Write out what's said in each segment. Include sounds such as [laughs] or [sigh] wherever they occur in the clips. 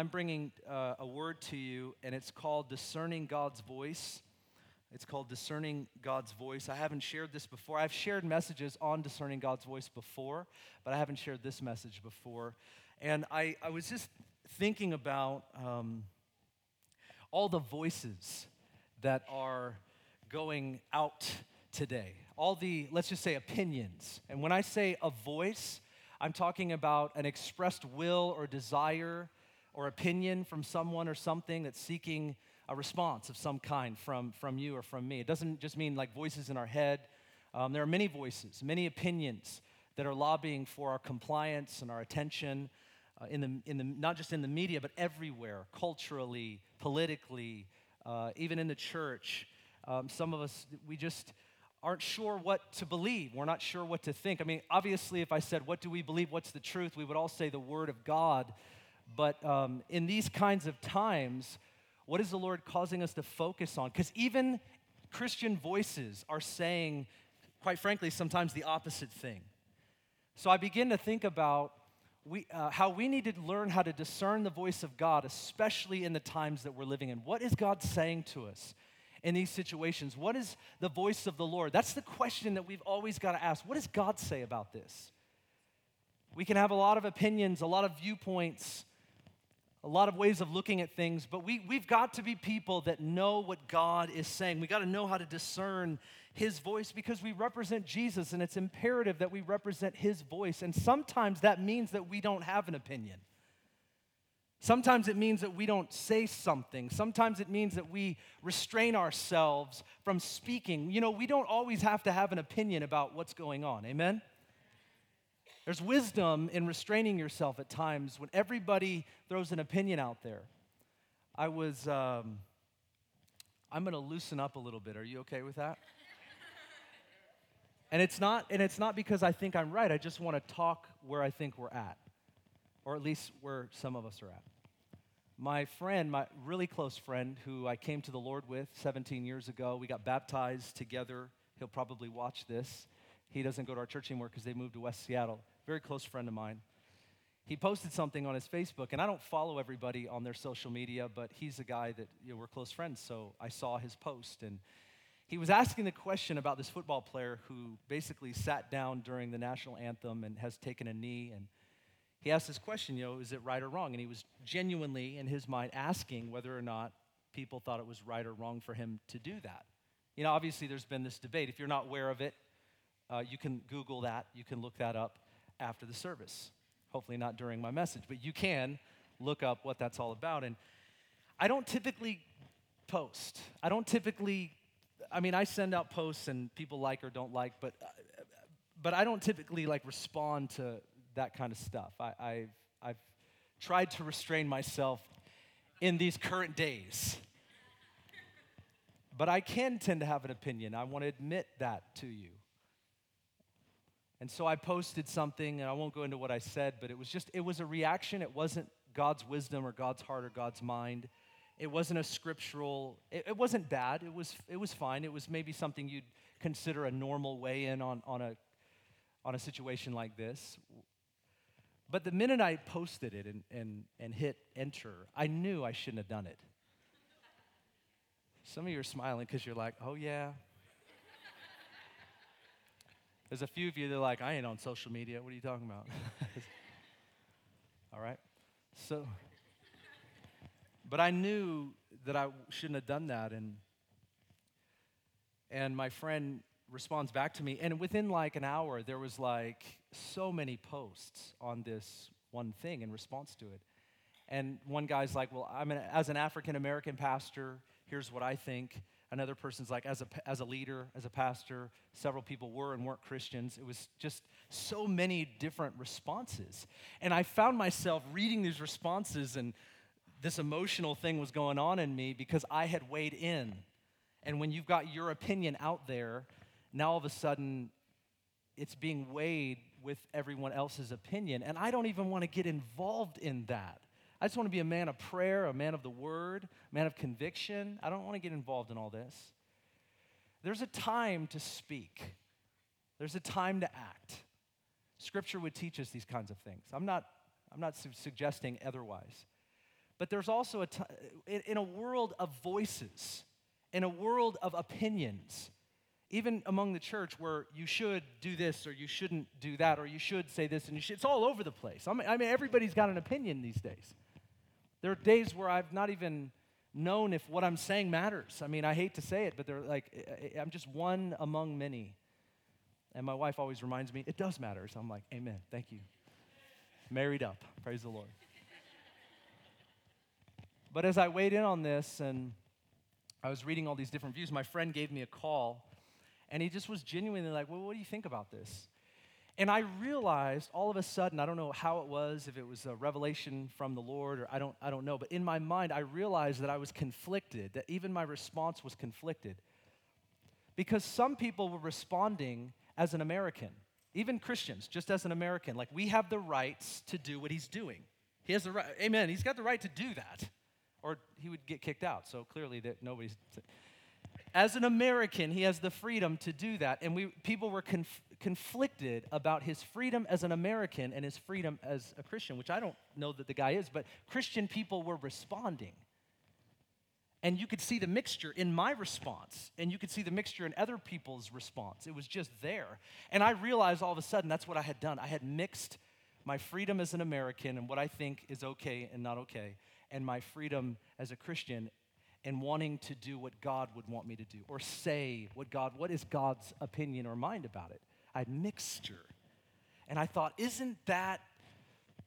I'm bringing uh, a word to you, and it's called Discerning God's Voice. It's called Discerning God's Voice. I haven't shared this before. I've shared messages on discerning God's voice before, but I haven't shared this message before. And I, I was just thinking about um, all the voices that are going out today, all the, let's just say, opinions. And when I say a voice, I'm talking about an expressed will or desire or opinion from someone or something that's seeking a response of some kind from, from you or from me. It doesn't just mean like voices in our head. Um, there are many voices, many opinions that are lobbying for our compliance and our attention, uh, in the, in the, not just in the media, but everywhere, culturally, politically, uh, even in the church. Um, some of us, we just, aren't sure what to believe. We're not sure what to think. I mean, obviously, if I said, What do we believe? What's the truth? we would all say the Word of God. But um, in these kinds of times, what is the Lord causing us to focus on? Because even Christian voices are saying, quite frankly, sometimes the opposite thing. So I begin to think about we, uh, how we need to learn how to discern the voice of God, especially in the times that we're living in. What is God saying to us? in these situations? What is the voice of the Lord? That's the question that we've always got to ask. What does God say about this? We can have a lot of opinions, a lot of viewpoints, a lot of ways of looking at things, but we, we've got to be people that know what God is saying. We got to know how to discern His voice because we represent Jesus, and it's imperative that we represent His voice. And sometimes that means that we don't have an opinion. Sometimes it means that we don't say something. Sometimes it means that we restrain ourselves from speaking. You know, we don't always have to have an opinion about what's going on. Amen? There's wisdom in restraining yourself at times when everybody throws an opinion out there. I was, um, I'm going to loosen up a little bit. Are you okay with that? and it's not, and it's not because I think I'm right. I just want to talk where I think we're at or at least where some of us are at. My friend, my really close friend, who I came to the Lord with 17 years ago, we got baptized together. He'll probably watch this. He doesn't go to our church anymore because they moved to West Seattle. Very close friend of mine. He posted something on his Facebook, and I don't follow everybody on their social media, but he's a guy that you know, we're close friends, so I saw his post. And he was asking the question about this football player who basically sat down during the national anthem and has taken a knee and he asked this question, you know, is it right or wrong? And he was genuinely, in his mind, asking whether or not people thought it was right or wrong for him to do that. You know, obviously, there's been this debate. If you're not aware of it, uh, you can Google that. You can look that up after the service. Hopefully, not during my message, but you can look up what that's all about. And I don't typically post. I don't typically, I mean, I send out posts and people like or don't like, but, but I don't typically like respond to that kind of stuff. I, have I've tried to restrain myself in these current days. But I can tend to have an opinion. I want to admit that to you. And so I posted something, and I won't go into what I said, but it was just, it was a reaction. It wasn't God's wisdom or God's heart or God's mind. It wasn't a scriptural, it, it wasn't bad. It was, it was fine. It was maybe something you'd consider a normal weigh in on, on, a, on a situation like this. But the minute I posted it and, and, and hit enter, I knew I shouldn't have done it. Some of you are smiling because you're like, oh, yeah. There's a few of you that are like, I ain't on social media. What are you talking about? [laughs] All right? So, but I knew that I shouldn't have done that. And, and my friend responds back to me. And within like an hour, there was like so many posts on this one thing in response to it. And one guy's like, Well, I'm an, as an African American pastor, here's what I think. Another person's like, as a, as a leader, as a pastor, several people were and weren't Christians. It was just so many different responses. And I found myself reading these responses, and this emotional thing was going on in me because I had weighed in. And when you've got your opinion out there, now all of a sudden it's being weighed with everyone else's opinion. And I don't even want to get involved in that. I just want to be a man of prayer, a man of the word, a man of conviction. I don't want to get involved in all this. There's a time to speak, there's a time to act. Scripture would teach us these kinds of things. I'm not, I'm not su- suggesting otherwise. but there's also a t- in, a world of voices, in a world of opinions, even among the church where you should do this or you shouldn't do that or you should say this and you should, it's all over the place. I mean, I mean, everybody's got an opinion these days. There are days where I've not even known if what I'm saying matters. I mean, I hate to say it, but they're like, I'm just one among many. And my wife always reminds me, it does matter. So I'm like, Amen. Thank you. Married up. Praise the Lord. But as I weighed in on this and I was reading all these different views, my friend gave me a call and he just was genuinely like, Well, what do you think about this? And I realized all of a sudden, I don't know how it was, if it was a revelation from the Lord or I don't, I don't know, but in my mind, I realized that I was conflicted, that even my response was conflicted. Because some people were responding as an American, even Christians, just as an American. Like, we have the rights to do what he's doing. He has the right, amen, he's got the right to do that, or he would get kicked out. So clearly, that nobody's. As an American, he has the freedom to do that. And we, people were conf- conflicted about his freedom as an American and his freedom as a Christian, which I don't know that the guy is, but Christian people were responding. And you could see the mixture in my response, and you could see the mixture in other people's response. It was just there. And I realized all of a sudden that's what I had done. I had mixed my freedom as an American and what I think is okay and not okay, and my freedom as a Christian and wanting to do what God would want me to do or say what God, what is God's opinion or mind about it? I had mixture. And I thought, isn't that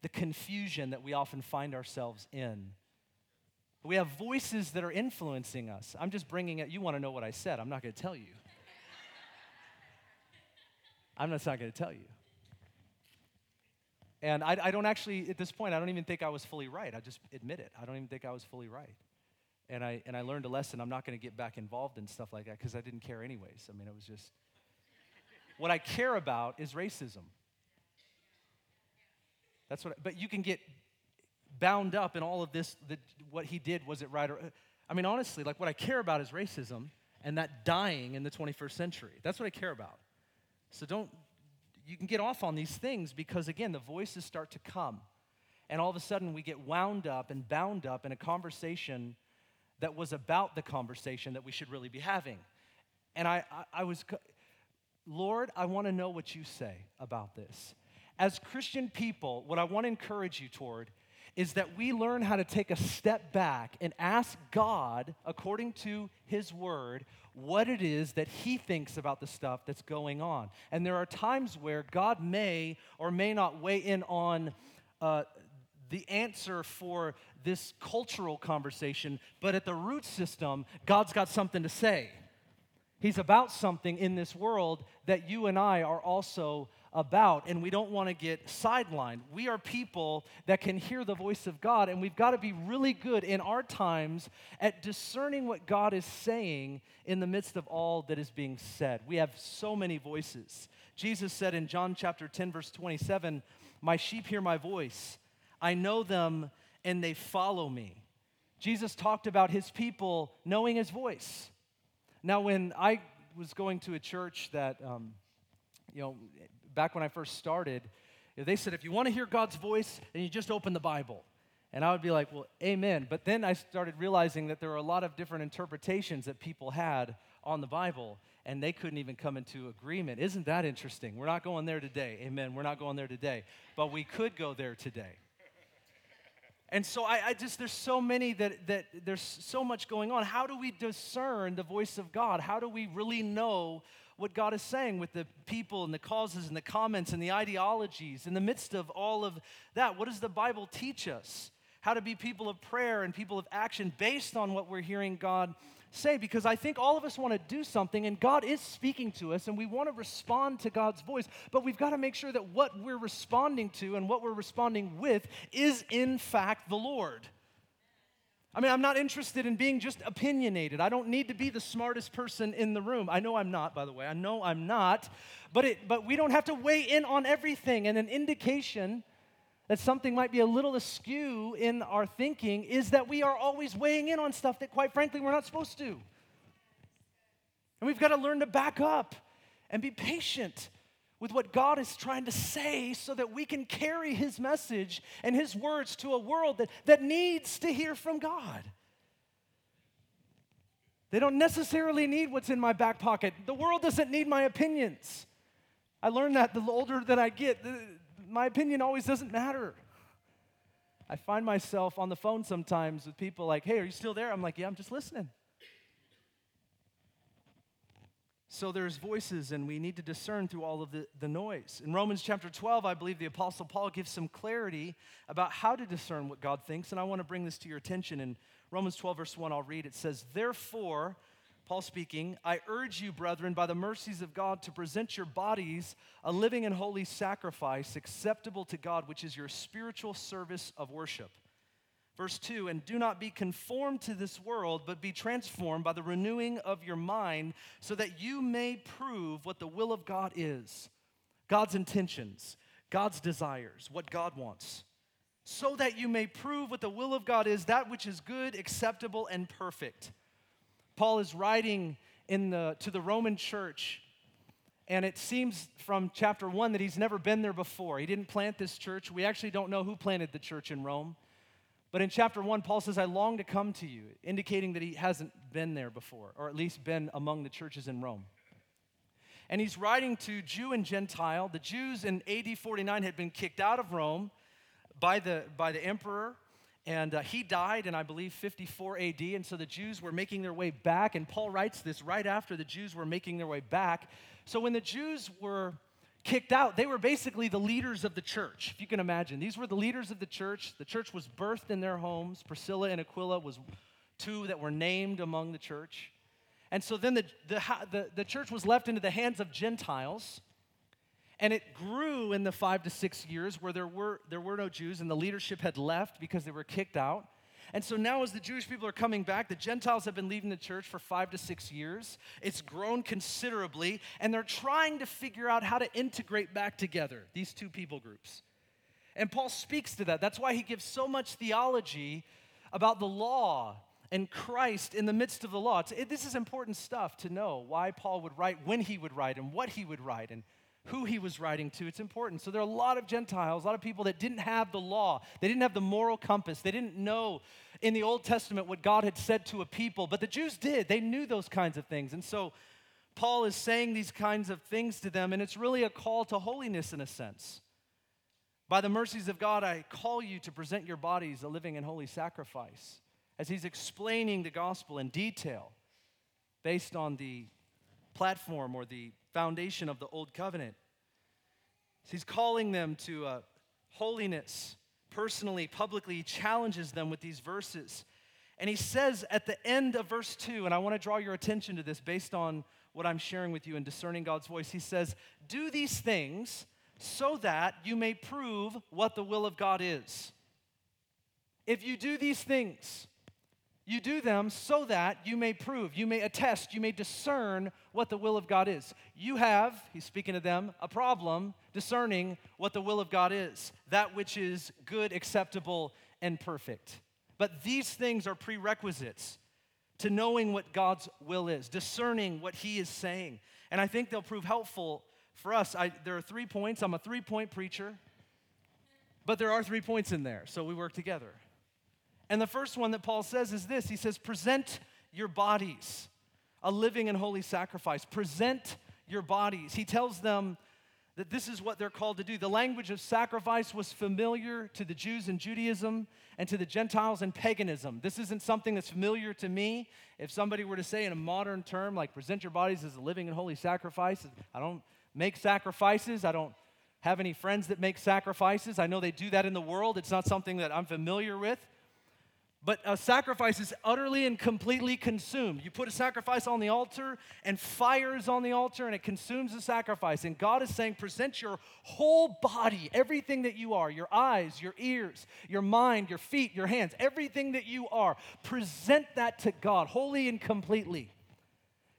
the confusion that we often find ourselves in? We have voices that are influencing us. I'm just bringing it, you want to know what I said. I'm not going to tell you. [laughs] I'm just not going to tell you. And I, I, don't actually, at this point, I don't even think I was fully right. I just admit it. I don't even think I was fully right and I, and I learned a lesson. I'm not going to get back involved in stuff like that because I didn't care anyways. I mean, it was just. what I care about is racism. That's what, I, but you can get bound up in all of this, that what he did, was it right or, I mean, honestly, like what I care about is racism and that dying in the 21st century. That's what I care about. So don't, you can get off on these things because, again, the voices start to come. And all of a sudden, we get wound up and bound up in a conversation that was about the conversation that we should really be having. And I, I, I was, Lord, I want to know what you say about this. As Christian people, what I want to encourage you toward is that we learn how to take a step back and ask God, according to His Word, what it is that He thinks about the stuff that's going on. And there are times where God may or may not weigh in on uh, the answer for this cultural conversation, but at the root system, God's got something to say. He's about something in this world that you and I are also about, and we don't want to get sidelined. We are people that can hear the voice of God, and we've got to be really good in our times at discerning what God is saying in the midst of all that is being said. We have so many voices. Jesus said in John chapter 10, verse 27, My sheep hear my voice I know them and they follow me. Jesus talked about his people knowing his voice. Now, when I was going to a church that, um, you know, back when I first started, they said, if you want to hear God's voice, then you just open the Bible. And I would be like, well, amen. But then I started realizing that there were a lot of different interpretations that people had on the Bible, and they couldn't even come into agreement. Isn't that interesting? We're not going there today. Amen. We're not going there today. But we could go there today. And so I, I, just, there's so many that, that there's so much going on. How do we discern the voice of God? How do we really know what God is saying with the people and the causes and the comments and the ideologies in the midst of all of that? What does the Bible teach us? How to be people of prayer and people of action based on what we're hearing God say because I think all of us want to do something and God is speaking to us and we want to respond to God's voice, but we've got to make sure that what we're responding to and what we're responding with is in fact the Lord. I mean, I'm not interested in being just opinionated. I don't need to be the smartest person in the room. I know I'm not, by the way. I know I'm not. But, it, but we don't have to weigh in on everything. And an indication that something might be a little askew in our thinking is that we are always weighing in on stuff that, quite frankly, we're not supposed to. And we've got to learn to back up and be patient with what God is trying to say so that we can carry His message and His words to a world that, that needs to hear from God. They don't necessarily need what's in my back pocket. The world doesn't need my opinions. I learned that the older that I get, my opinion always doesn't matter. I find myself on the phone sometimes with people like, hey, are you still there? I'm like, yeah, I'm just listening. So there's voices, and we need to discern through all of the, the noise. In Romans chapter 12, I believe the Apostle Paul gives some clarity about how to discern what God thinks, and I want to bring this to your attention. In Romans 12, verse 1, I'll read. It says, Therefore, Paul speaking, I urge you, brethren, by the mercies of God, to present your bodies a living and holy sacrifice acceptable to God, which is your spiritual service of worship. Verse 2 And do not be conformed to this world, but be transformed by the renewing of your mind, so that you may prove what the will of God is God's intentions, God's desires, what God wants. So that you may prove what the will of God is, that which is good, acceptable, and perfect. Paul is writing in the, to the Roman church, and it seems from chapter 1 that he's never been there before. He didn't plant this church. We actually don't know who planted the church in Rome. But in chapter 1, Paul says, I long to come to you, indicating that he hasn't been there before, or at least been among the churches in Rome. And he's writing to Jew and Gentile. The Jews in AD 49 had been kicked out of Rome by the, by the emperor, and uh, he died in, I believe, 54 AD. And so the Jews were making their way back. And Paul writes this right after the Jews were making their way back. So when the Jews were kicked out, they were basically the leaders of the church, if you can imagine. These were the leaders of the church. The church was birthed in their homes. Priscilla and Aquila was two that were named among the church. And so then the, the, the, the church was left into the hands of Gentiles. And it grew in the five to six years where there were, there were no Jews and the leadership had left because they were kicked out. And so now, as the Jewish people are coming back, the Gentiles have been leaving the church for five to six years. It's grown considerably, and they're trying to figure out how to integrate back together these two people groups. And Paul speaks to that. That's why he gives so much theology about the law and Christ in the midst of the law. It, this is important stuff to know why Paul would write, when he would write, and what he would write, and who he was writing to. It's important. So there are a lot of Gentiles, a lot of people that didn't have the law, they didn't have the moral compass, they didn't know in the Old Testament what God had said to a people, but the Jews did. They knew those kinds of things. And so Paul is saying these kinds of things to them, and it's really a call to holiness in a sense. By the mercies of God, I call you to present your bodies a living and holy sacrifice. As he's explaining the gospel in detail based on the platform or the foundation of the old covenant. He's calling them to uh, holiness personally, publicly. He challenges them with these verses. And he says at the end of verse 2, and I want to draw your attention to this based on what I'm sharing with you in discerning God's voice. He says, Do these things so that you may prove what the will of God is. If you do these things, you do them so that you may prove, you may attest, you may discern what the will of God is. You have, he's speaking to them, a problem discerning what the will of God is, that which is good, acceptable, and perfect. But these things are prerequisites to knowing what God's will is, discerning what he is saying. And I think they'll prove helpful for us. I, there are three points. I'm a three point preacher, but there are three points in there, so we work together. And the first one that Paul says is this He says, Present your bodies a living and holy sacrifice. Present your bodies. He tells them that this is what they're called to do. The language of sacrifice was familiar to the Jews in Judaism and to the Gentiles in paganism. This isn't something that's familiar to me. If somebody were to say in a modern term, like present your bodies as a living and holy sacrifice, I don't make sacrifices. I don't have any friends that make sacrifices. I know they do that in the world. It's not something that I'm familiar with. But a sacrifice is utterly and completely consumed. You put a sacrifice on the altar, and fire is on the altar, and it consumes the sacrifice. And God is saying, present your whole body, everything that you are your eyes, your ears, your mind, your feet, your hands, everything that you are. Present that to God, wholly and completely.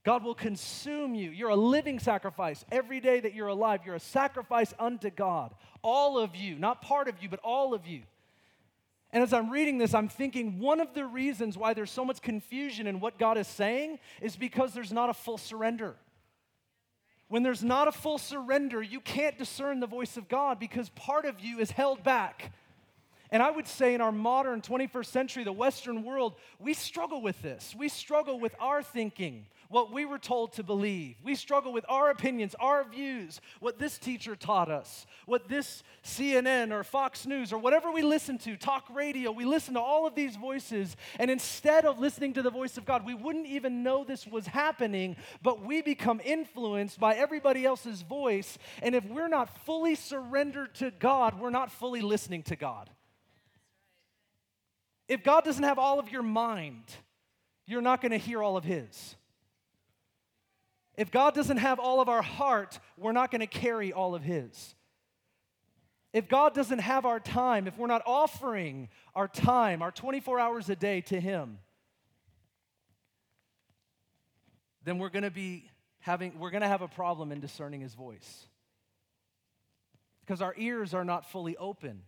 God will consume you. You're a living sacrifice. Every day that you're alive, you're a sacrifice unto God. All of you, not part of you, but all of you. And as I'm reading this, I'm thinking one of the reasons why there's so much confusion in what God is saying is because there's not a full surrender. When there's not a full surrender, you can't discern the voice of God because part of you is held back. And I would say in our modern 21st century, the Western world, we struggle with this. We struggle with our thinking, what we were told to believe. We struggle with our opinions, our views, what this teacher taught us, what this CNN or Fox News or whatever we listen to, talk radio, we listen to all of these voices. And instead of listening to the voice of God, we wouldn't even know this was happening, but we become influenced by everybody else's voice. And if we're not fully surrendered to God, we're not fully listening to God. If God doesn't have all of your mind, you're not going to hear all of His. If God doesn't have all of our heart, we're not going to carry all of His. If God doesn't have our time, if we're not offering our time, our 24 hours a day to Him, then we're going to be having, we're going to have a problem in discerning His voice. Because our ears are not fully open.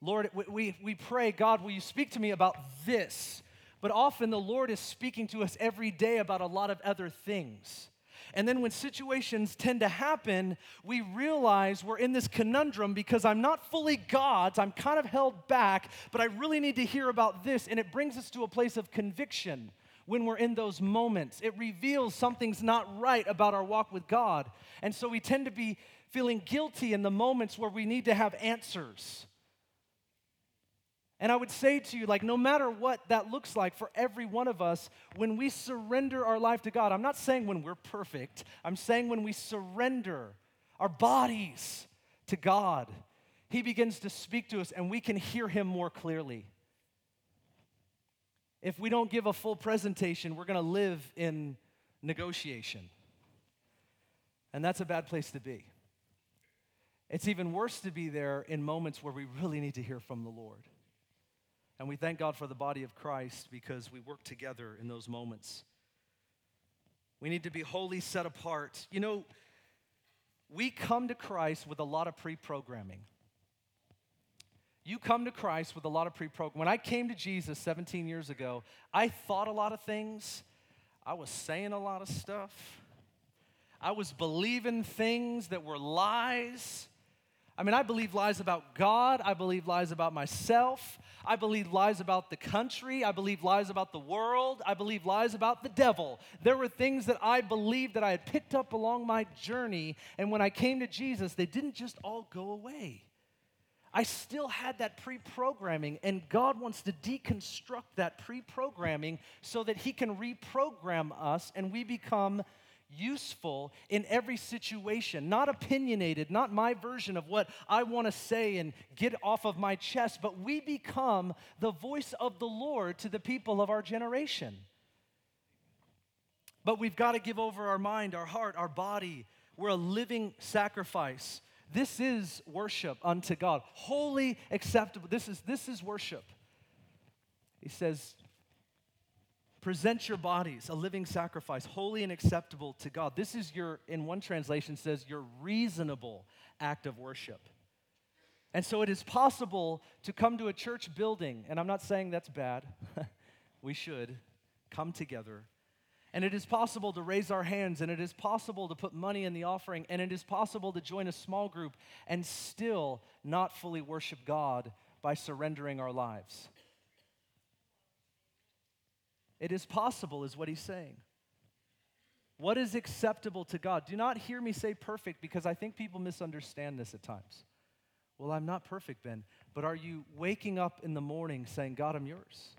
Lord, we, we pray, God, will you speak to me about this? But often the Lord is speaking to us every day about a lot of other things. And then when situations tend to happen, we realize we're in this conundrum because I'm not fully God's, I'm kind of held back, but I really need to hear about this. And it brings us to a place of conviction when we're in those moments. It reveals something's not right about our walk with God. And so we tend to be feeling guilty in the moments where we need to have answers. And I would say to you, like, no matter what that looks like for every one of us, when we surrender our life to God, I'm not saying when we're perfect, I'm saying when we surrender our bodies to God, He begins to speak to us and we can hear Him more clearly. If we don't give a full presentation, we're going to live in negotiation. And that's a bad place to be. It's even worse to be there in moments where we really need to hear from the Lord. And we thank God for the body of Christ because we work together in those moments. We need to be wholly set apart. You know, we come to Christ with a lot of pre programming. You come to Christ with a lot of pre programming. When I came to Jesus 17 years ago, I thought a lot of things, I was saying a lot of stuff, I was believing things that were lies. I mean, I believe lies about God. I believe lies about myself. I believe lies about the country. I believe lies about the world. I believe lies about the devil. There were things that I believed that I had picked up along my journey. And when I came to Jesus, they didn't just all go away. I still had that pre programming, and God wants to deconstruct that pre programming so that He can reprogram us and we become useful in every situation, not opinionated, not my version of what I want to say and get off of my chest, but we become the voice of the Lord to the people of our generation. But we've got to give over our mind, our heart, our body. We're a living sacrifice. This is worship unto God. Holy, acceptable. This is, this is worship. He says, present your bodies a living sacrifice, holy and acceptable to God. This is your, in one translation, says your reasonable act of worship. And so it is possible to come to a church building, and I'm not saying that's bad, [laughs] we should come together. And it is possible to raise our hands, and it is possible to put money in the offering, and it is possible to join a small group and still not fully worship God by surrendering our lives. It is possible, is what he's saying. What is acceptable to God? Do not hear me say perfect because I think people misunderstand this at times. Well, I'm not perfect, Ben, but are you waking up in the morning saying, God, I'm yours?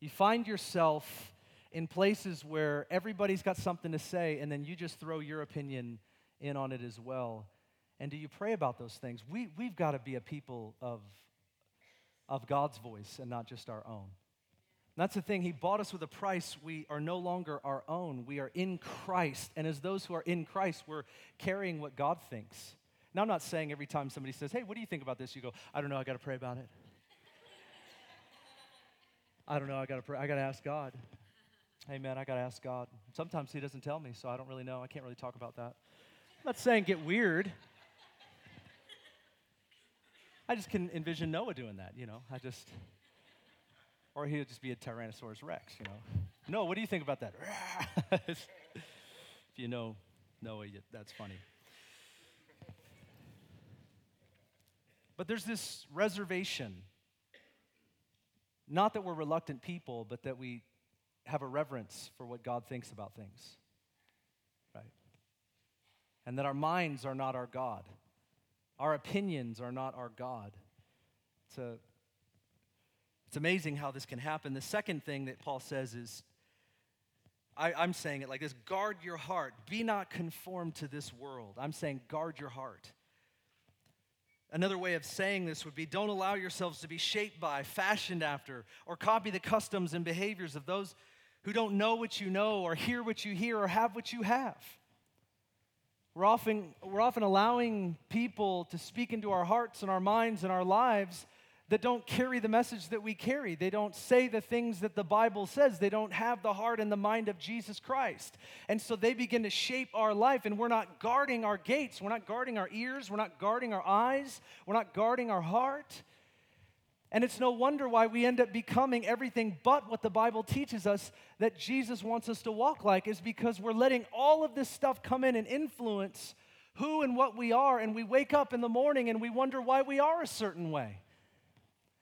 You find yourself in places where everybody's got something to say, and then you just throw your opinion in on it as well. And do you pray about those things? We, we've got to be a people of of God's voice and not just our own. That's the thing. He bought us with a price. We are no longer our own. We are in Christ. And as those who are in Christ, we're carrying what God thinks. Now, I'm not saying every time somebody says, Hey, what do you think about this? You go, I don't know. I got to pray about it. I don't know. I got to pray. I got to ask God. Man, I got to ask God. Sometimes He doesn't tell me, so I don't really know. I can't really talk about that. I'm not saying get weird. I just can envision Noah doing that, you know. I just, or he would just be a Tyrannosaurus Rex, you know. No, what do you think about that? [laughs] If you know Noah, that's funny. But there's this reservation. Not that we're reluctant people, but that we have a reverence for what God thinks about things. Right? And that our minds are not our God. Our opinions are not our God. It's, a, it's amazing how this can happen. The second thing that Paul says is I, I'm saying it like this guard your heart. Be not conformed to this world. I'm saying guard your heart. Another way of saying this would be don't allow yourselves to be shaped by, fashioned after, or copy the customs and behaviors of those who don't know what you know, or hear what you hear, or have what you have. We're often, we're often allowing people to speak into our hearts and our minds and our lives that don't carry the message that we carry. They don't say the things that the Bible says. They don't have the heart and the mind of Jesus Christ. And so they begin to shape our life, and we're not guarding our gates. We're not guarding our ears. We're not guarding our eyes. We're not guarding our heart. And it's no wonder why we end up becoming everything but what the Bible teaches us that Jesus wants us to walk like, is because we're letting all of this stuff come in and influence who and what we are. And we wake up in the morning and we wonder why we are a certain way.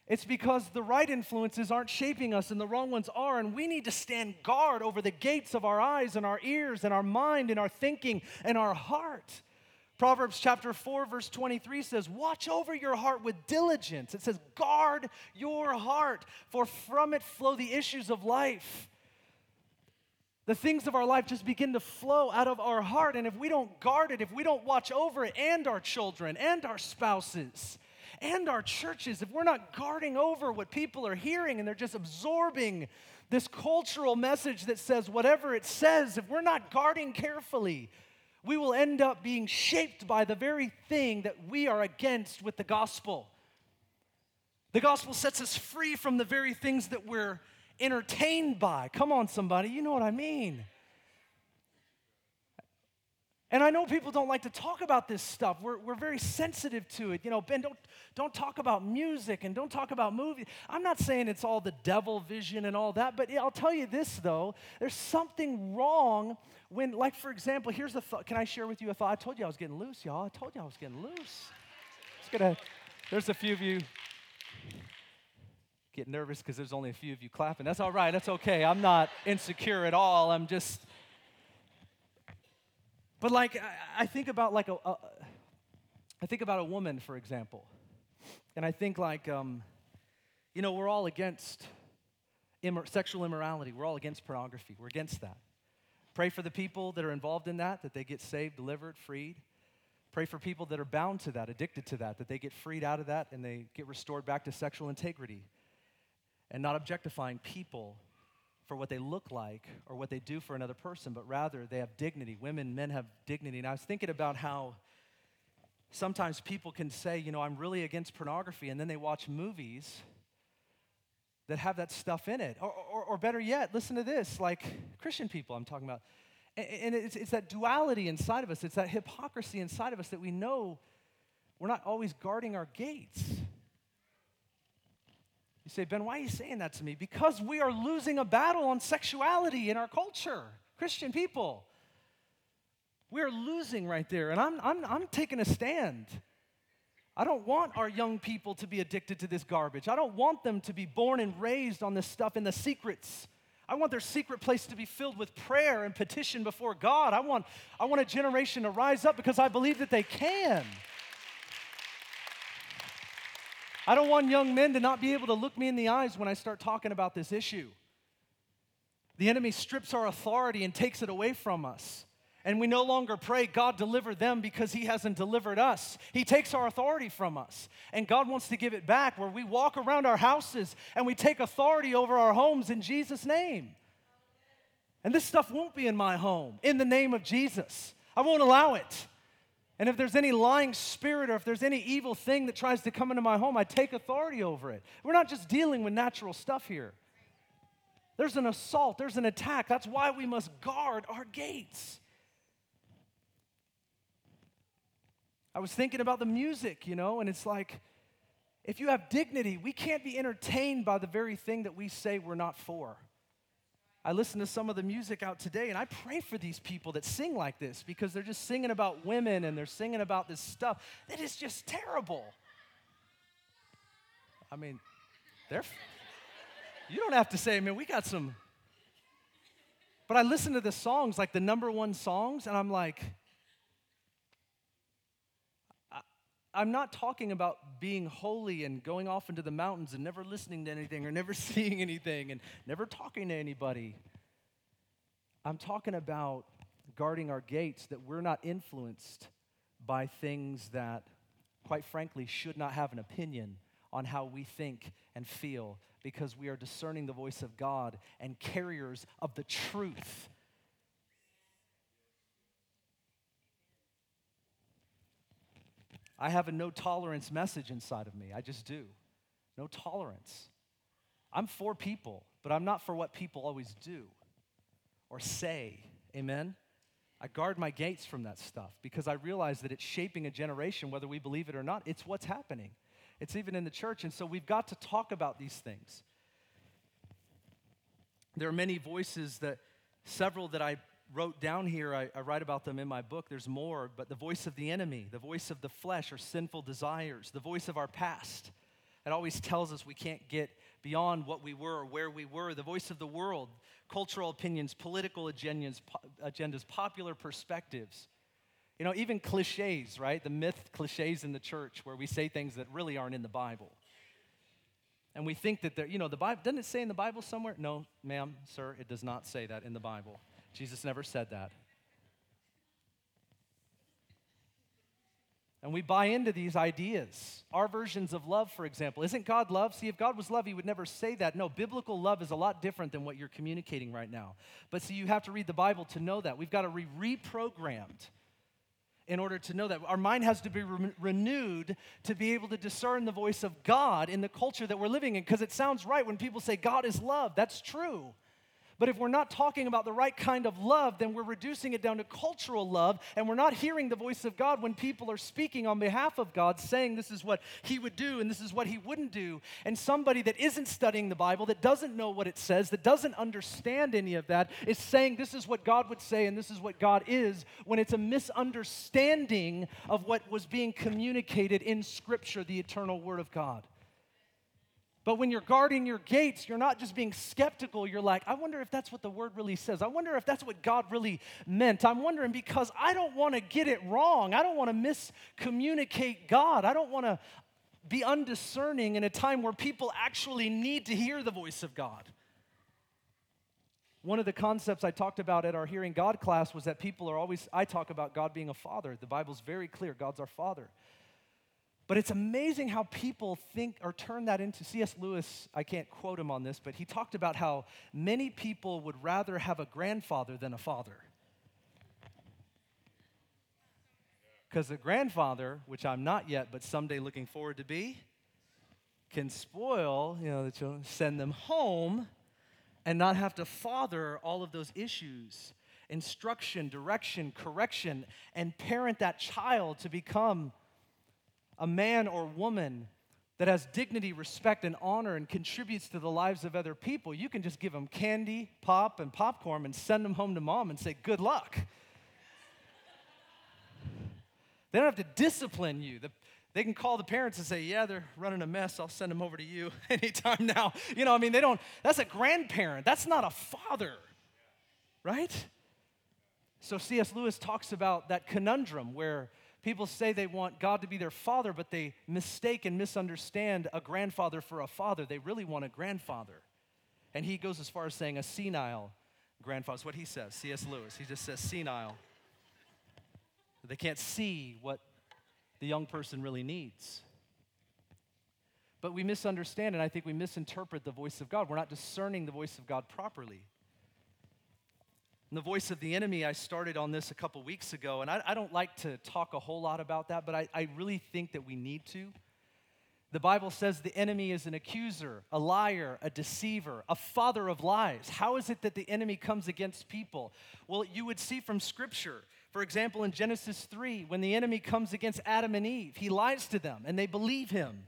It's because the right influences aren't shaping us and the wrong ones are, and we need to stand guard over the gates of our eyes and our ears and our mind and our thinking and our heart. Proverbs chapter 4, verse 23 says, Watch over your heart with diligence. It says, Guard your heart, for from it flow the issues of life. The things of our life just begin to flow out of our heart. And if we don't guard it, if we don't watch over it, and our children and our spouses, and our churches, if we're not guarding over what people are hearing and they're just absorbing this cultural message that says whatever it says, if we're not guarding carefully, we will end up being shaped by the very thing that we are against with the gospel. The gospel sets us free from the very things that we're entertained by. Come on, somebody, you know what I mean. And I know people don't like to talk about this stuff. We're, we're very sensitive to it. You know, Ben, don't, don't talk about music and don't talk about movies. I'm not saying it's all the devil vision and all that, but I'll tell you this, though. There's something wrong when, like, for example, here's the thought. Can I share with you a thought? I told you I was getting loose, y'all. I told you I was getting loose. Gonna, there's a few of you get nervous because there's only a few of you clapping. That's all right. That's okay. I'm not insecure at all. I'm just but like, I, I think about like a, a, I think about a woman, for example, and I think like, um, you know, we're all against immor- sexual immorality. We're all against pornography. We're against that. Pray for the people that are involved in that, that they get saved, delivered, freed. Pray for people that are bound to that, addicted to that, that they get freed out of that and they get restored back to sexual integrity and not objectifying people for what they look like or what they do for another person, but rather they have dignity. Women, men have dignity. And I was thinking about how sometimes people can say, you know, I'm really against pornography, and then they watch movies that have that stuff in it. Or, or, or better yet, listen to this like Christian people I'm talking about. And it's, it's that duality inside of us, it's that hypocrisy inside of us that we know we're not always guarding our gates. You say, Ben, why are you saying that to me? Because we are losing a battle on sexuality in our culture, Christian people. We are losing right there, and I'm, I'm, I'm taking a stand. I don't want our young people to be addicted to this garbage. I don't want them to be born and raised on this stuff in the secrets. I want their secret place to be filled with prayer and petition before God. I want, I want a generation to rise up because I believe that they can. I don't want young men to not be able to look me in the eyes when I start talking about this issue. The enemy strips our authority and takes it away from us. And we no longer pray, God, deliver them because He hasn't delivered us. He takes our authority from us. And God wants to give it back where we walk around our houses and we take authority over our homes in Jesus' name. And this stuff won't be in my home in the name of Jesus. I won't allow it. And if there's any lying spirit or if there's any evil thing that tries to come into my home, I take authority over it. We're not just dealing with natural stuff here. There's an assault, there's an attack. That's why we must guard our gates. I was thinking about the music, you know, and it's like, if you have dignity, we can't be entertained by the very thing that we say we're not for. I listen to some of the music out today and I pray for these people that sing like this because they're just singing about women and they're singing about this stuff that is just terrible. I mean, they're, you don't have to say, man, we got some. But I listen to the songs, like the number one songs, and I'm like, I'm not talking about being holy and going off into the mountains and never listening to anything or never [laughs] seeing anything and never talking to anybody. I'm talking about guarding our gates that we're not influenced by things that, quite frankly, should not have an opinion on how we think and feel because we are discerning the voice of God and carriers of the truth I have a no tolerance message inside of me. I just do. No tolerance. I'm for people, but I'm not for what people always do or say. Amen? I guard my gates from that stuff because I realize that it's shaping a generation, whether we believe it or not. It's what's happening. It's even in the church. And so we've got to talk about these things. There are many voices that, several that I wrote down here, I, I, write about them in my book. There's more, but the voice of the enemy, the voice of the flesh or sinful desires, the voice of our past. It always tells us we can't get beyond what we were or where we were. The voice of the world, cultural opinions, political agendas, po- agendas popular perspectives. You know, even cliches, right? The myth cliches in the church where we say things that really aren't in the Bible. And we think that, you know, the Bible, doesn't it say in the Bible somewhere? No, ma'am, sir, it does not say that in the Bible. Jesus never said that. And we buy into these ideas. Our versions of love, for example. Isn't God love? See, if God was love, He would never say that. No, biblical love is a lot different than what you're communicating right now. But see, you have to read the Bible to know that. We've got to be reprogrammed in order to know that. Our mind has to be re- renewed to be able to discern the voice of God in the culture that we're living in. Because it sounds right when people say God is love. That's true. But if we're not talking about the right kind of love, then we're reducing it down to cultural love, and we're not hearing the voice of God when people are speaking on behalf of God, saying this is what He would do and this is what He wouldn't do. And somebody that isn't studying the Bible, that doesn't know what it says, that doesn't understand any of that, is saying this is what God would say and this is what God is, when it's a misunderstanding of what was being communicated in Scripture, the eternal Word of God. But when you're guarding your gates, you're not just being skeptical. You're like, I wonder if that's what the word really says. I wonder if that's what God really meant. I'm wondering because I don't want to get it wrong. I don't want to miscommunicate God. I don't want to be undiscerning in a time where people actually need to hear the voice of God. One of the concepts I talked about at our Hearing God class was that people are always, I talk about God being a father. The Bible's very clear God's our father. But it's amazing how people think or turn that into. C.S. Lewis, I can't quote him on this, but he talked about how many people would rather have a grandfather than a father. Because a grandfather, which I'm not yet, but someday looking forward to be, can spoil, you know, the children, send them home and not have to father all of those issues instruction, direction, correction, and parent that child to become a man or woman that has dignity, respect, and honor and contributes to the lives of other people, you can just give them candy, pop, and popcorn and send them home to mom and say, Good luck. They don't have to discipline you. The, they can call the parents and say, Yeah, they're running a mess. I'll send them over to you [laughs] anytime now. You know, I mean, they don't, that's a grandparent. That's not a father, right? So C.S. Lewis talks about that conundrum where People say they want God to be their father, but they mistake and misunderstand a grandfather for a father. They really want a grandfather. And he goes as far as saying a senile grandfather. That's what he says, C.S. Lewis. He just says senile. They can't see what the young person really needs. But we misunderstand, and I think we misinterpret the voice of God. We're not discerning the voice of God properly. And the voice of the enemy, I started on this a couple weeks ago, and I, I don't like to talk a whole lot about that, but I, I really think that we need to. The Bible says the enemy is an accuser, a liar, a deceiver, a father of lies. How is it that the enemy comes against people? Well, you would see from Scripture. For example, in Genesis 3, when the enemy comes against Adam and Eve, he lies to them and they believe him.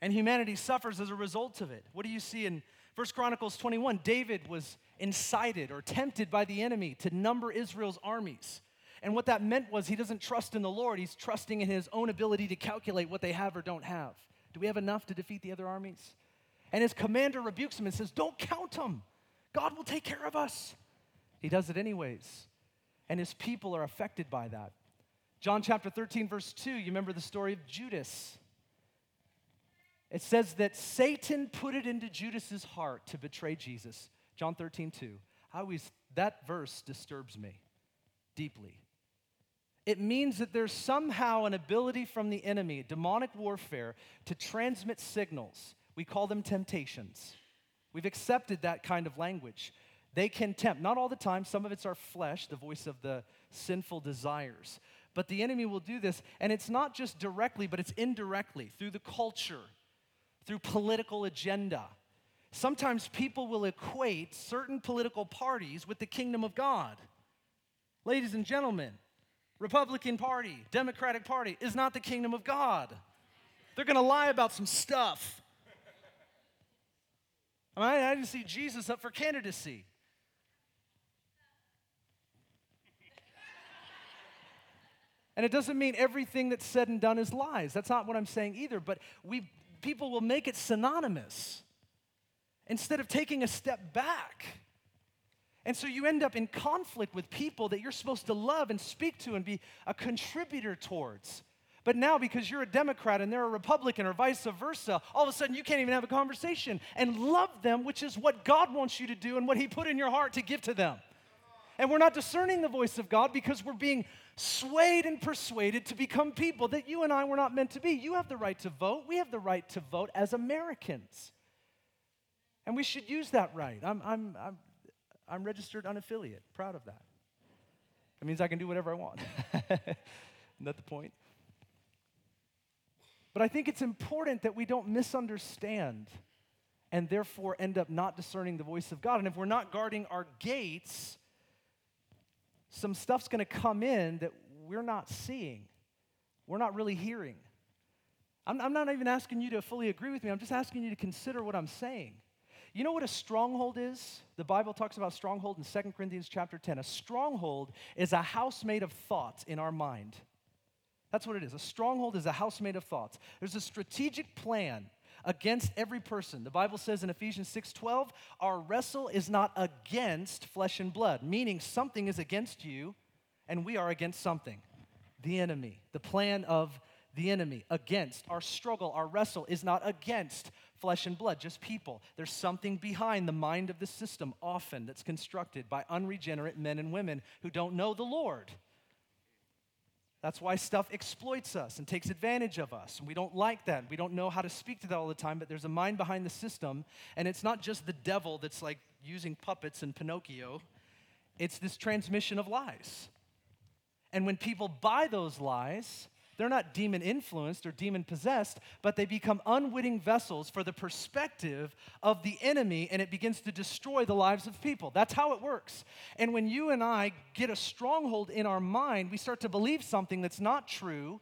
And humanity suffers as a result of it. What do you see in First Chronicles 21, David was incited or tempted by the enemy to number Israel's armies. And what that meant was he doesn't trust in the Lord, he's trusting in his own ability to calculate what they have or don't have. Do we have enough to defeat the other armies? And his commander rebukes him and says, Don't count them. God will take care of us. He does it anyways. And his people are affected by that. John chapter 13, verse 2, you remember the story of Judas. It says that Satan put it into Judas's heart to betray Jesus. John 13, 2. I always, that verse disturbs me deeply. It means that there's somehow an ability from the enemy, demonic warfare, to transmit signals. We call them temptations. We've accepted that kind of language. They can tempt, not all the time, some of it's our flesh, the voice of the sinful desires. But the enemy will do this, and it's not just directly, but it's indirectly through the culture, through political agenda. Sometimes people will equate certain political parties with the kingdom of God. Ladies and gentlemen, Republican Party, Democratic Party is not the kingdom of God. They're going to lie about some stuff. I, mean, I didn't see Jesus up for candidacy. And it doesn't mean everything that's said and done is lies. That's not what I'm saying either. But we, people will make it synonymous instead of taking a step back. And so you end up in conflict with people that you're supposed to love and speak to and be a contributor towards. But now, because you're a Democrat and they're a Republican or vice versa, all of a sudden you can't even have a conversation and love them, which is what God wants you to do and what He put in your heart to give to them. And we're not discerning the voice of God because we're being swayed and persuaded to become people that you and I were not meant to be. You have the right to vote. We have the right to vote as Americans. And we should use that right. I'm, I'm, I'm, I'm registered unaffiliate, proud of that. That means I can do whatever I want. [laughs] Isn't that the point? But I think it's important that we don't misunderstand and therefore end up not discerning the voice of God. And if we're not guarding our gates, some stuff's going to come in that we're not seeing, we're not really hearing. I'm, I'm, not even asking you to fully agree with me, I'm just asking you to consider what I'm saying. You know what a stronghold is? The Bible talks about stronghold in 2 Corinthians chapter 10. A stronghold is a house made of thoughts in our mind. That's what it is. A stronghold is a house made of thoughts. There's a strategic plan against every person. The Bible says in Ephesians 6:12, our wrestle is not against flesh and blood, meaning something is against you and we are against something. The enemy, the plan of the enemy against our struggle, our wrestle is not against flesh and blood, just people. There's something behind the mind of the system often that's constructed by unregenerate men and women who don't know the Lord. That's why stuff exploits us and takes advantage of us. And we don't like that. We don't know how to speak to that all the time, but there's a mind behind the system. And it's not just the devil that's like using puppets and Pinocchio, it's this transmission of lies. And when people buy those lies, they're not demon influenced or demon possessed, but they become unwitting vessels for the perspective of the enemy and it begins to destroy the lives of people. That's how it works. And when you and I get a stronghold in our mind, we start to believe something that's not true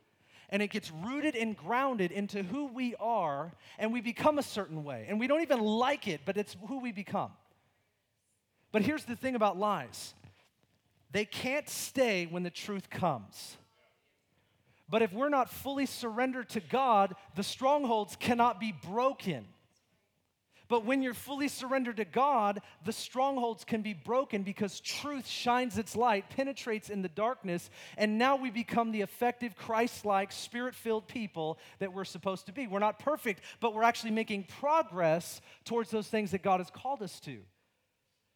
and it gets rooted and grounded into who we are and we become a certain way. And we don't even like it, but it's who we become. But here's the thing about lies they can't stay when the truth comes. But if we're not fully surrendered to God, the strongholds cannot be broken. But when you're fully surrendered to God, the strongholds can be broken because truth shines its light, penetrates in the darkness, and now we become the effective, Christ like, spirit filled people that we're supposed to be. We're not perfect, but we're actually making progress towards those things that God has called us to.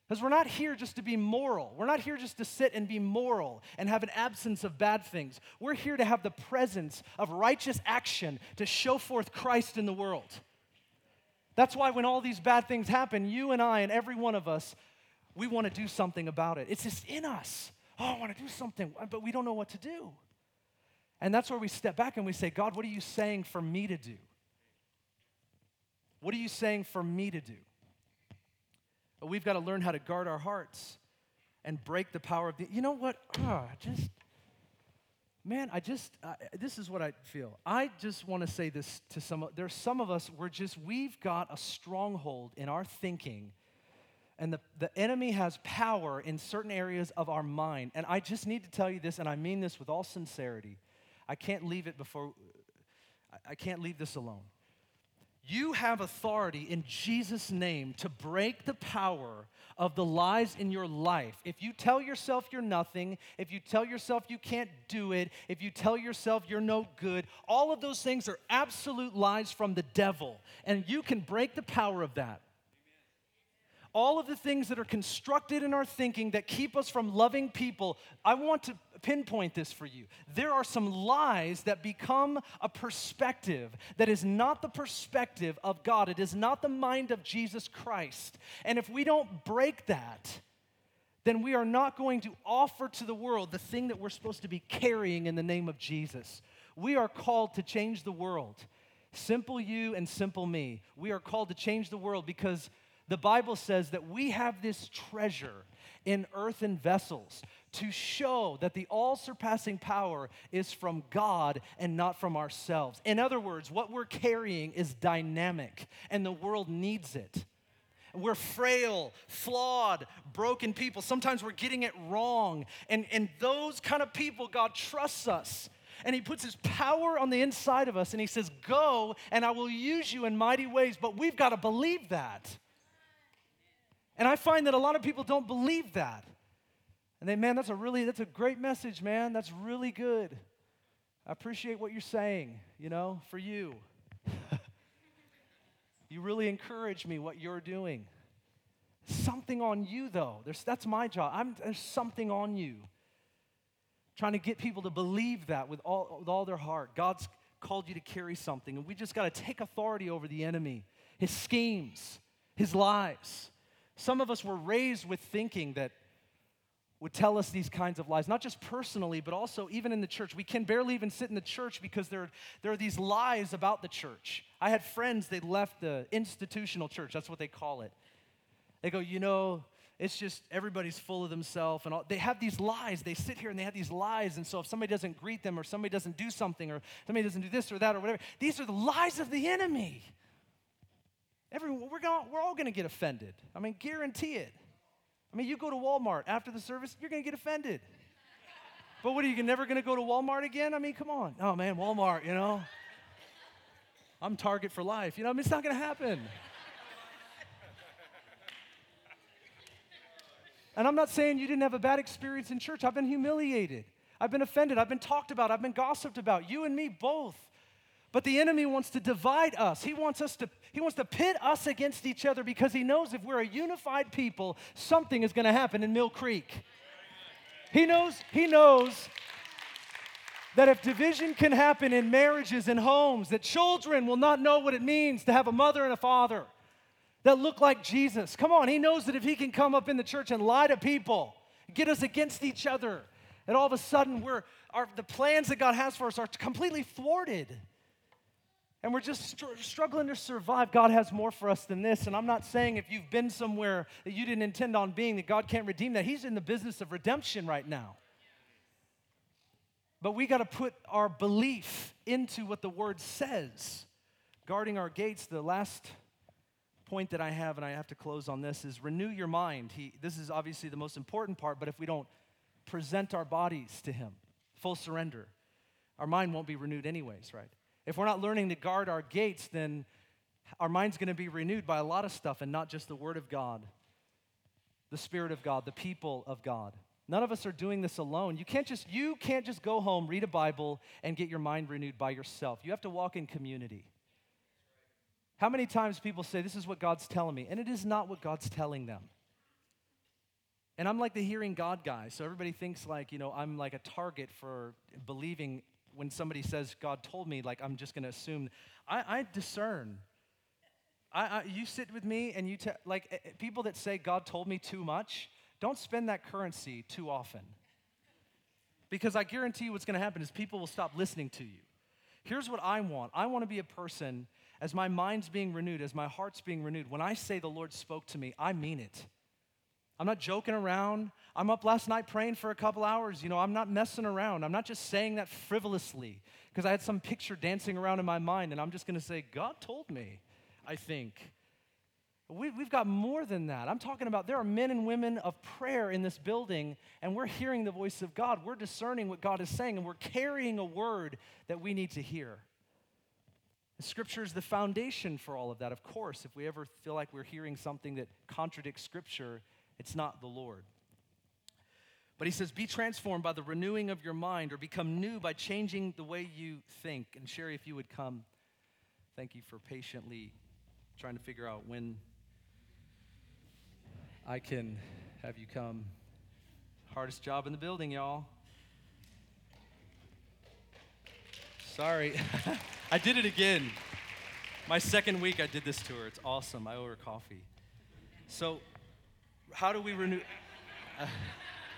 Because we're not here just to be moral. We're not here just to sit and be moral and have an absence of bad things. We're here to have the presence of righteous action to show forth Christ in the world. That's why when all these bad things happen, you and I and every one of us, we want to do something about it. It's just in us. Oh, I want to do something, but we don't know what to do. And that's where we step back and we say, God, what are you saying for me to do? What are you saying for me to do? But we've got to learn how to guard our hearts and break the power of the. You know what? Oh, just man, I just, uh, this is what I feel. I just want to say this to some, there's some of us, we're just, we've got a stronghold in our thinking, and the, the enemy has power in certain areas of our mind. And I just need to tell you this, and I mean this with all sincerity. I can't leave it before, I can't leave this alone. You have authority in Jesus' name to break the power of the lies in your life. If you tell yourself you're nothing, if you tell yourself you can't do it, if you tell yourself you're no good, all of those things are absolute lies from the devil. And you can break the power of that all of the things that are constructed in our thinking that keep us from loving people, I want to pinpoint this for you. There are some lies that become a perspective that is not the perspective of God, it is not the mind of Jesus Christ. And if we don't break that, then we are not going to offer to the world the thing that we're supposed to be carrying in the name of Jesus. We are called to change the world. Simple you and simple me. We are called to change the world because the Bible says that we have this treasure in earthen vessels to show that the all surpassing power is from God and not from ourselves. In other words, what we're carrying is dynamic, and the world needs it. We're frail, flawed, broken people. Sometimes we're getting it wrong. And, and those kind of people, God trusts us. And He puts His power on the inside of us, and He says, Go, and I will use you in mighty ways. But we've got to believe that. And I find that a lot of people don't believe that. And they, man, that's a really, that's a great message, man. That's really good. I appreciate what you're saying, you know, for you. [laughs] you really encourage me what you're doing. Something on you, though. There's, that's my job. I'm, there's something on you. Trying to get people to believe that with all, with all their heart. God's called you to carry something, and we just got to take authority over the enemy, his schemes, his lies. Some of us were raised with thinking that would tell us these kinds of lies, not just personally, but also even in the church. We can barely even sit in the church because there, there are these lies about the church. I had friends, they left the institutional church, that's what they call it. They go, you know, it's just everybody's full of themselves and all. they have these lies they sit here and they have these lies and so if somebody doesn't greet them or somebody doesn't do something or somebody doesn't do this or that or whatever these are the lies of the enemy Everyone, we're, gonna, we're all going to get offended. I mean, guarantee it. I mean, you go to Walmart after the service, you're going to get offended. But what are you never going to go to Walmart again? I mean, come on. Oh, man, Walmart, you know. I'm Target for life. You know, I mean, it's not going to happen. And I'm not saying you didn't have a bad experience in church. I've been humiliated. I've been offended. I've been talked about. I've been gossiped about. You and me both. But the enemy wants to divide us. He wants us to he wants to pit us against each other because he knows if we're a unified people, something is going to happen in Mill Creek. He knows he knows that if division can happen in marriages and homes, that children will not know what it means to have a mother and a father that look like Jesus. Come on, he knows that if he can come up in the church and lie to people, get us against each other, and all of a sudden we're our, the plans that God has for us are completely thwarted and we're just str- struggling to survive, God has more for us than this. And I'm not saying if you've been somewhere that you didn't intend on being, that God can't redeem that. He's in the business of redemption right now. But we got to put our belief into what the word says. Guarding our gates, the last point that I have, and I have to close on this, is renew your mind. He, this is obviously the most important part, but if we don't present our bodies to Him, full surrender, our mind won't be renewed, anyways, right? If we're not learning to guard our gates, then our mind's going to be renewed by a lot of stuff and not just the Word of God, the Spirit of God, the people of God. None of us are doing this alone. You can't just you can't just go home, read a Bible and get your mind renewed by yourself. You have to walk in community. How many times people say this is what God's telling me and it is not what God's telling them. And I'm like the hearing God guy. So everybody thinks like, you know, I'm like a target for believing when somebody says, God told me, like, I'm just going to assume. I, I discern. I, I, you sit with me and you, te- like, eh, eh, people that say, God told me too much, don't spend that currency too often. Because I guarantee you what's going to happen is people will stop listening to you. Here's what I want I want to be a person, as my mind's being renewed, as my heart's being renewed, when I say the Lord spoke to me, I mean it. I'm not joking around. I'm up last night praying for a couple hours. You know, I'm not messing around. I'm not just saying that frivolously because I had some picture dancing around in my mind and I'm just going to say, God told me, I think. We, have got more than that. I'm talking about there are men and women of prayer in this building, and we're hearing the voice of God. We're discerning what God is saying, and we're carrying a word that we need to hear. Scripture is the foundation for all of that, of course. If we ever feel like we're hearing something that contradicts Scripture, it's not the Lord. But he says, Be transformed by the renewing of your mind or become new by changing the way you think. And Sherry, if you would come, thank you for patiently trying to figure out when I can have you come. Hardest job in the building, y'all. Sorry. [laughs] I did it again. My second week, I did this to her. It's awesome. I owe her coffee. So, how do we renew? Uh,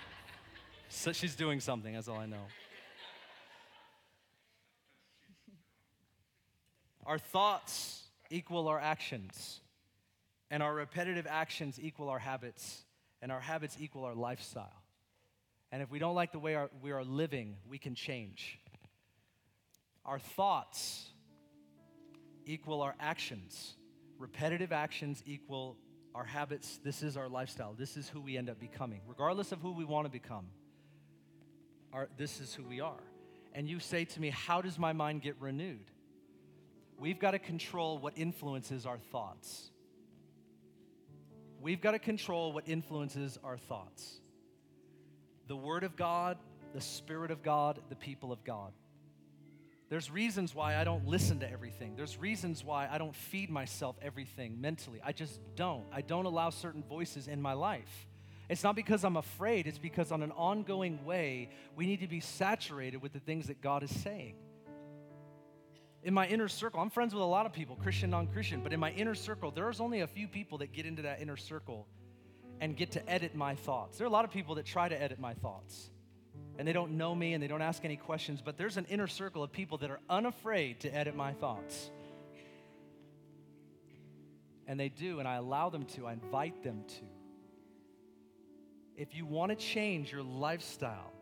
[laughs] so she's doing something, that's all I know. Our thoughts equal our actions, and our repetitive actions equal our habits, and our habits equal our lifestyle. And if we don't like the way our, we are living, we can change. Our thoughts equal our actions. Repetitive actions equal our habits. This is our lifestyle. This is who we end up becoming. Regardless of who we want to become, our, this is who we are. And you say to me, How does my mind get renewed? We've got to control what influences our thoughts. We've got to control what influences our thoughts. The Word of God, the Spirit of God, the people of God. There's reasons why I don't listen to everything. There's reasons why I don't feed myself everything mentally. I just don't. I don't allow certain voices in my life. It's not because I'm afraid, it's because on an ongoing way, we need to be saturated with the things that God is saying. In my inner circle, I'm friends with a lot of people, Christian, non Christian, but in my inner circle, there's only a few people that get into that inner circle and get to edit my thoughts. There are a lot of people that try to edit my thoughts and they don't know me and they don't ask any questions, but there's an inner circle of people that are unafraid to edit my thoughts. And they do, and I allow them to, I invite them to. If you want to change your lifestyle,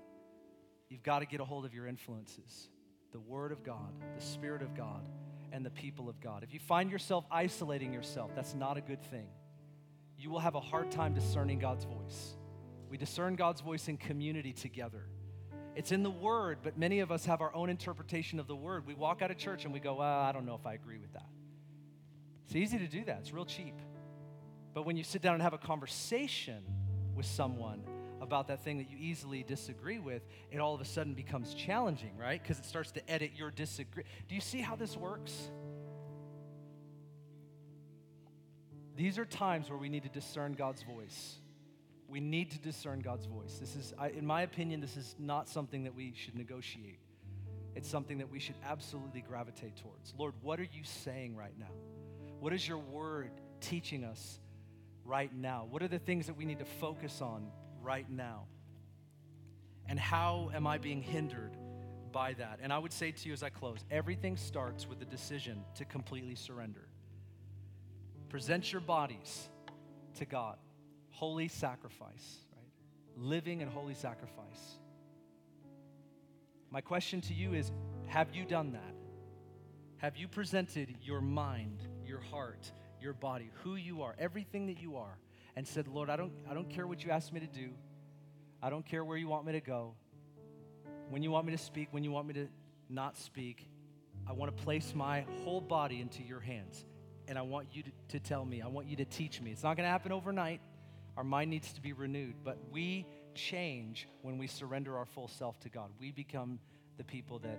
you've got to get a hold of your influences the Word of God, the Spirit of God, and the people of God. If you find yourself isolating yourself, that's not a good thing. You will have a hard time discerning God's voice. We discern God's voice in community together. It's in the Word, but many of us have our own interpretation of the Word. We walk out of church and we go, well, I don't know if I agree with that. It's easy to do that, it's real cheap. But when you sit down and have a conversation with someone about that thing that you easily disagree with, it all of a sudden becomes challenging, right? Because it starts to edit your disagree. Do you see how this works? These are times where we need to discern God's voice. We need to discern God's voice. This is, in my opinion, this is not something that we should negotiate. It's something that we should absolutely gravitate towards. Lord, what are you saying right now? What is your word teaching us right now? What are the things that we need to focus on right now? And how am I being hindered by that? And I would say to you as I close everything starts with the decision to completely surrender. Present your bodies to God holy sacrifice, right? Living and holy sacrifice. My question to you is have you done that? Have you presented your mind, your heart, your body, who you are, everything that you are, and said, Lord, I don't, I don't care what you asked me to do. I don't care where you want me to go. When you want me to speak, when you want me to not speak, I want to place my whole body into your hands. And I want you to, to tell me, I want you to teach me. It's not going to happen overnight. Our mind needs to be renewed, but we change when we surrender our full self to God. We become the people that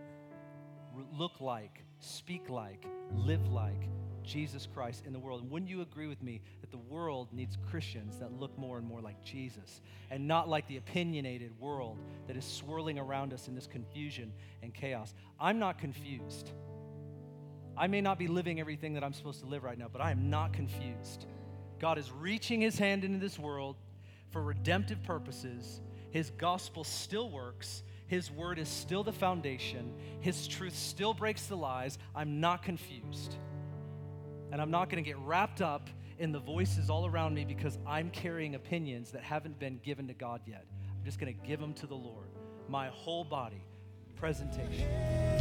look like, speak like, live like Jesus Christ in the world. And wouldn't you agree with me that the world needs Christians that look more and more like Jesus and not like the opinionated world that is swirling around us in this confusion and chaos? I'm not confused. I may not be living everything that I'm supposed to live right now, but I am not confused. God is reaching his hand into this world for redemptive purposes. His gospel still works. His word is still the foundation. His truth still breaks the lies. I'm not confused. And I'm not going to get wrapped up in the voices all around me because I'm carrying opinions that haven't been given to God yet. I'm just going to give them to the Lord. My whole body, presentation.